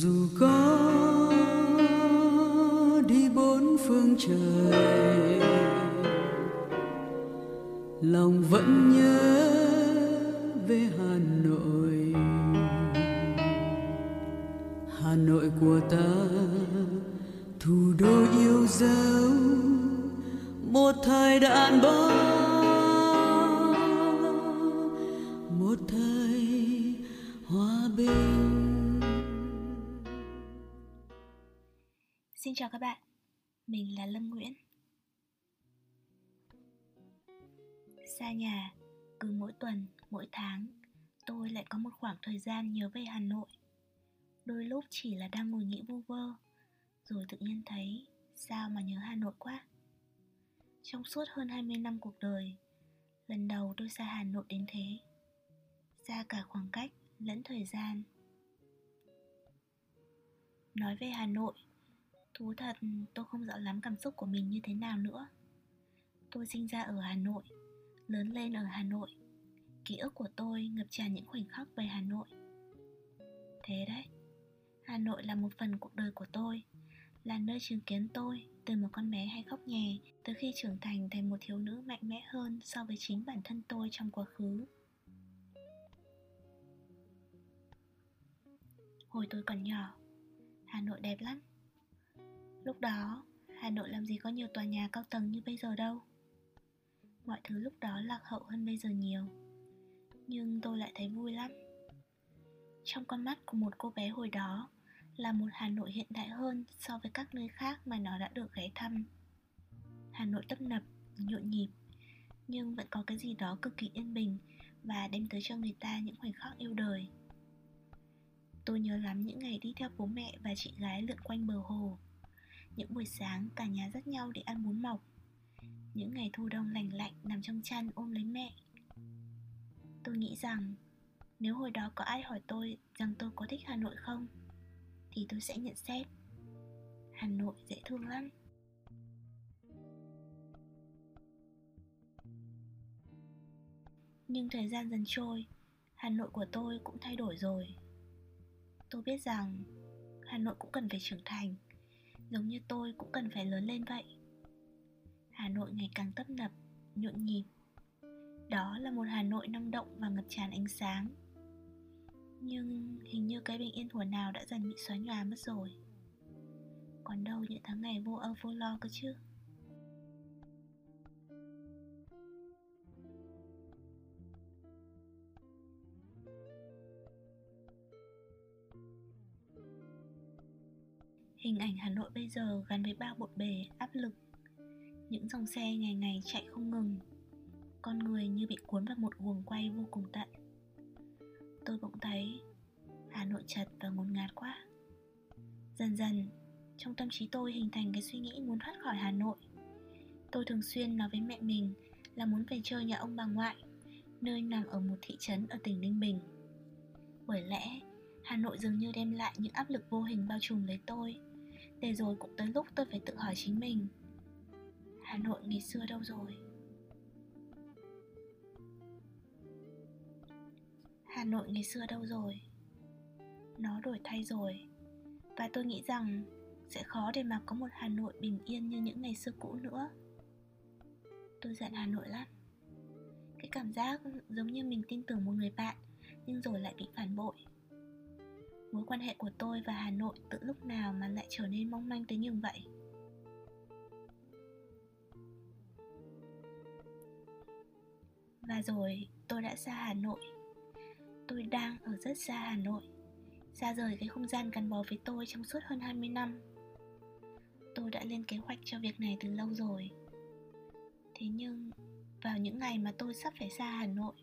dù có đi bốn phương trời, lòng vẫn nhớ về hà nội. Hà nội của ta, thủ đô yêu dấu, một thời đàn bóng. Mình là Lâm Nguyễn. Xa nhà, cứ mỗi tuần, mỗi tháng Tôi lại có một khoảng thời gian nhớ về Hà Nội. Đôi lúc chỉ là đang ngồi nghĩ vu vơ Rồi tự nhiên thấy sao mà nhớ Hà Nội quá. Trong suốt hơn 20 năm cuộc đời Lần đầu tôi xa Hà Nội đến thế Xa cả khoảng cách lẫn thời gian. Nói về Hà Nội Thú thật, tôi không rõ lắm cảm xúc của mình như thế nào nữa. Tôi sinh ra ở Hà Nội, Lớn lên ở Hà Nội. Ký ức của tôi ngập tràn những khoảnh khắc về Hà Nội. Thế đấy, Hà Nội là một phần cuộc đời của tôi, Là nơi chứng kiến tôi từ một con bé hay khóc nhè Tới khi trưởng thành thành một thiếu nữ mạnh mẽ hơn so với chính bản thân tôi trong quá khứ. Hồi tôi còn nhỏ, Hà Nội đẹp lắm. Lúc đó, Hà Nội làm gì có nhiều tòa nhà cao tầng như bây giờ đâu. Mọi thứ lúc đó lạc hậu hơn bây giờ nhiều. Nhưng tôi lại thấy vui lắm. Trong con mắt của một cô bé hồi đó Là một Hà Nội hiện đại hơn so với các nơi khác mà nó đã được ghé thăm. Hà Nội tấp nập, nhộn nhịp Nhưng vẫn có cái gì đó cực kỳ yên bình Và đem tới cho người ta những khoảnh khắc yêu đời. Tôi nhớ lắm những ngày đi theo bố mẹ và chị gái lượn quanh bờ hồ những buổi sáng cả nhà dắt nhau để ăn bún mọc. Những ngày thu đông lành lạnh nằm trong chăn ôm lấy mẹ. Tôi nghĩ rằng, nếu hồi đó có ai hỏi tôi rằng tôi có thích Hà Nội không, Thì tôi sẽ nhận xét. Hà Nội dễ thương lắm. Nhưng thời gian dần trôi, Hà Nội của tôi cũng thay đổi rồi. Tôi biết rằng Hà Nội cũng cần phải trưởng thành giống như tôi cũng cần phải lớn lên vậy. Hà nội ngày càng tấp nập, nhộn nhịp. Đó là một hà nội năng động và ngập tràn ánh sáng. Nhưng hình như cái bình yên thuở nào đã dần bị xóa nhòa mất rồi. Còn đâu những tháng ngày vô âu vô lo cơ chứ? Hình ảnh Hà Nội bây giờ gắn với bao bộn bề, áp lực. Những dòng xe ngày ngày chạy không ngừng. Con người như bị cuốn vào một guồng quay vô cùng tận. Tôi bỗng thấy Hà Nội chật và ngột ngạt quá. Dần dần, trong tâm trí tôi hình thành cái suy nghĩ muốn thoát khỏi Hà Nội. Tôi thường xuyên nói với mẹ mình là muốn về chơi nhà ông bà ngoại Nơi nằm ở một thị trấn ở tỉnh Ninh Bình. Bởi lẽ Hà Nội dường như đem lại những áp lực vô hình bao trùm lấy tôi. Để rồi cũng tới lúc tôi phải tự hỏi chính mình. Hà Nội ngày xưa đâu rồi? Hà Nội ngày xưa đâu rồi? Nó đổi thay rồi. Và tôi nghĩ rằng Sẽ khó để mà có một Hà Nội bình yên như những ngày xưa cũ nữa. Tôi giận Hà Nội lắm. Cái cảm giác giống như mình tin tưởng một người bạn, Nhưng rồi lại bị phản bội mối quan hệ của tôi và Hà Nội từ lúc nào mà lại trở nên mong manh tới như vậy. Và rồi, tôi đã xa Hà Nội. Tôi đang ở rất xa Hà Nội, Xa rời cái không gian gắn bó với tôi trong suốt hơn 20 năm. Tôi đã lên kế hoạch cho việc này từ lâu rồi. Thế nhưng, vào những ngày mà tôi sắp phải xa Hà Nội,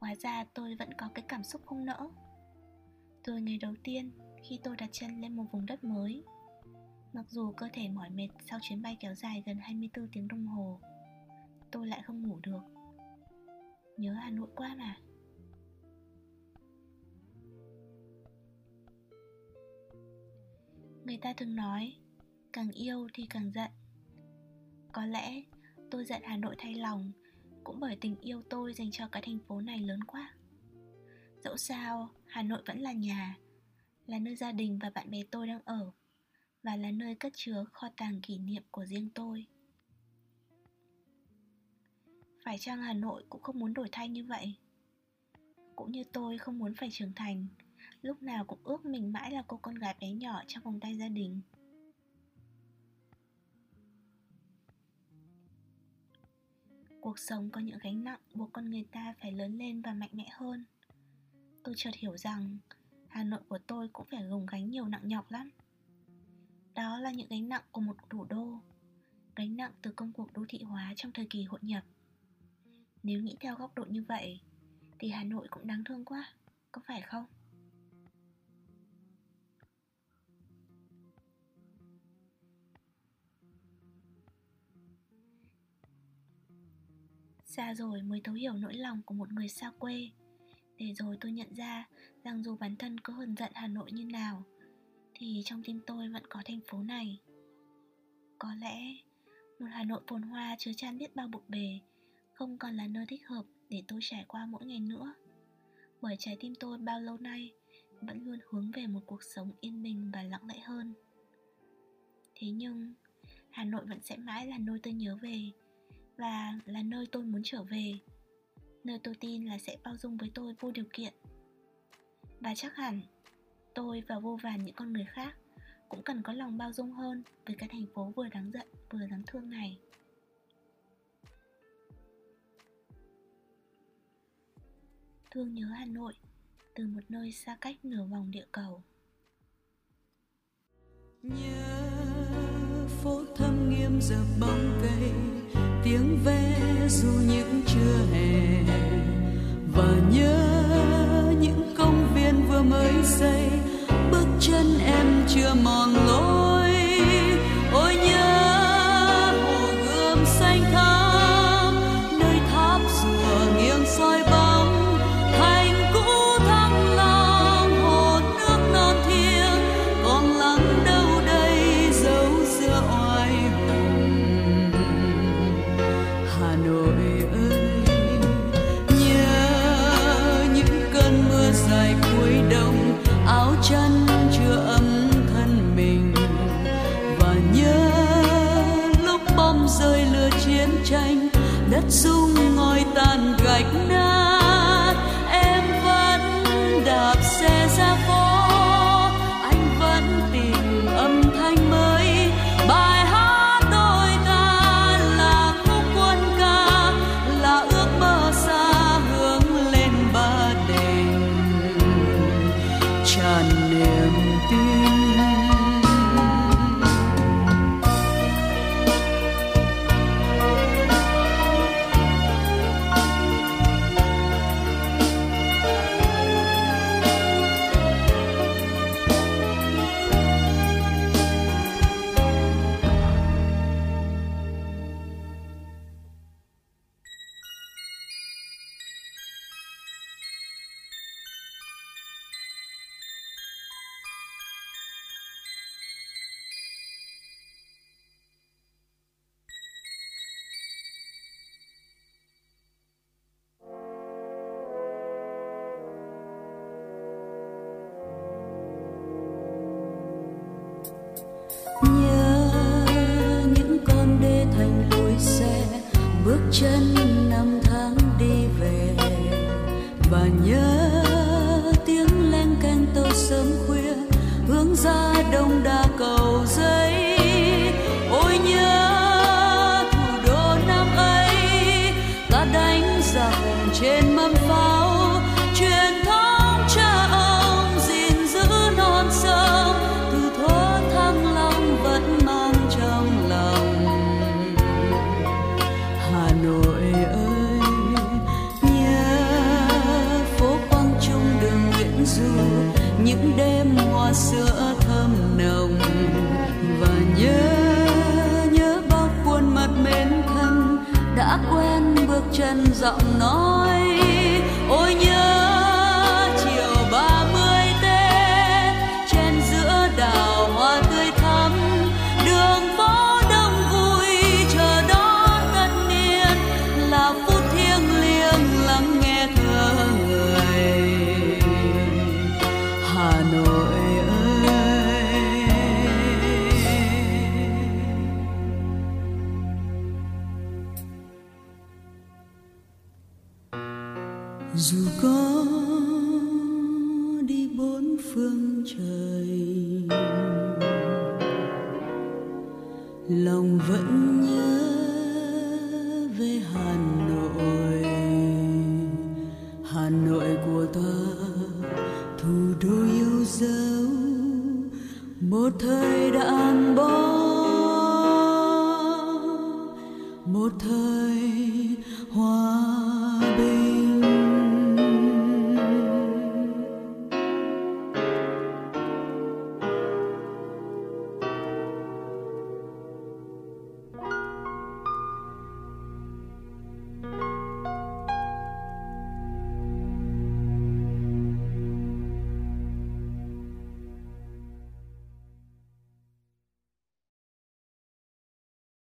Hóa ra tôi vẫn có cái cảm xúc không nỡ từ ngày đầu tiên, khi tôi đặt chân lên một vùng đất mới, Mặc dù cơ thể mỏi mệt sau chuyến bay kéo dài gần 24 tiếng đồng hồ, Tôi lại không ngủ được. Nhớ Hà Nội quá mà. Người ta thường nói, Càng yêu thì càng giận. Có lẽ tôi giận Hà Nội thay lòng Cũng bởi tình yêu tôi dành cho cái thành phố này lớn quá. Dẫu sao, Hà Nội vẫn là nhà là nơi gia đình và bạn bè tôi đang ở và là nơi cất chứa kho tàng kỷ niệm của riêng tôi. Phải chăng hà nội cũng không muốn đổi thay như vậy? Cũng như tôi không muốn phải trưởng thành lúc nào cũng ước mình mãi là cô con gái bé nhỏ trong vòng tay gia đình. Cuộc sống có những gánh nặng buộc con người ta phải lớn lên và mạnh mẽ hơn tôi chợt hiểu rằng hà nội của tôi cũng phải gồng gánh nhiều nặng nhọc lắm. Đó là những gánh nặng của một thủ đô, gánh nặng từ công cuộc đô thị hóa trong thời kỳ hội nhập. Nếu nghĩ theo góc độ như vậy, thì hà nội cũng đáng thương quá, có phải không? Xa rồi mới thấu hiểu nỗi lòng của một người xa quê để rồi tôi nhận ra rằng dù bản thân có hờn giận hà nội như nào, thì trong tim tôi vẫn có thành phố này. Có lẽ một hà nội phồn hoa chứa chan biết bao bộn bề, không còn là nơi thích hợp để tôi trải qua mỗi ngày nữa. Bởi trái tim tôi bao lâu nay vẫn luôn hướng về một cuộc sống yên bình và lặng lẽ hơn. Thế nhưng, hà nội vẫn sẽ mãi là nơi tôi nhớ về và là nơi tôi muốn trở về nơi tôi tin là sẽ bao dung với tôi vô điều kiện. Và chắc hẳn, tôi và vô vàn những con người khác cũng cần có lòng bao dung hơn với cái thành phố vừa đáng giận, vừa đáng thương này. Thương nhớ hà nội từ một nơi xa cách nửa vòng địa cầu. Nhớ phố thâm nghiêm giờ bóng cây tiếng ve dù những trưa hè. Và nhớ những công viên vừa mới xây, bước chân em chưa mòn lối. Ôi nhớ hồ gươm xanh thắm dài cuối đông, áo chăn chưa ấm thân mình. Và nhớ lúc bom rơi lửa chiến tranh, đất rung và lên giọng nói về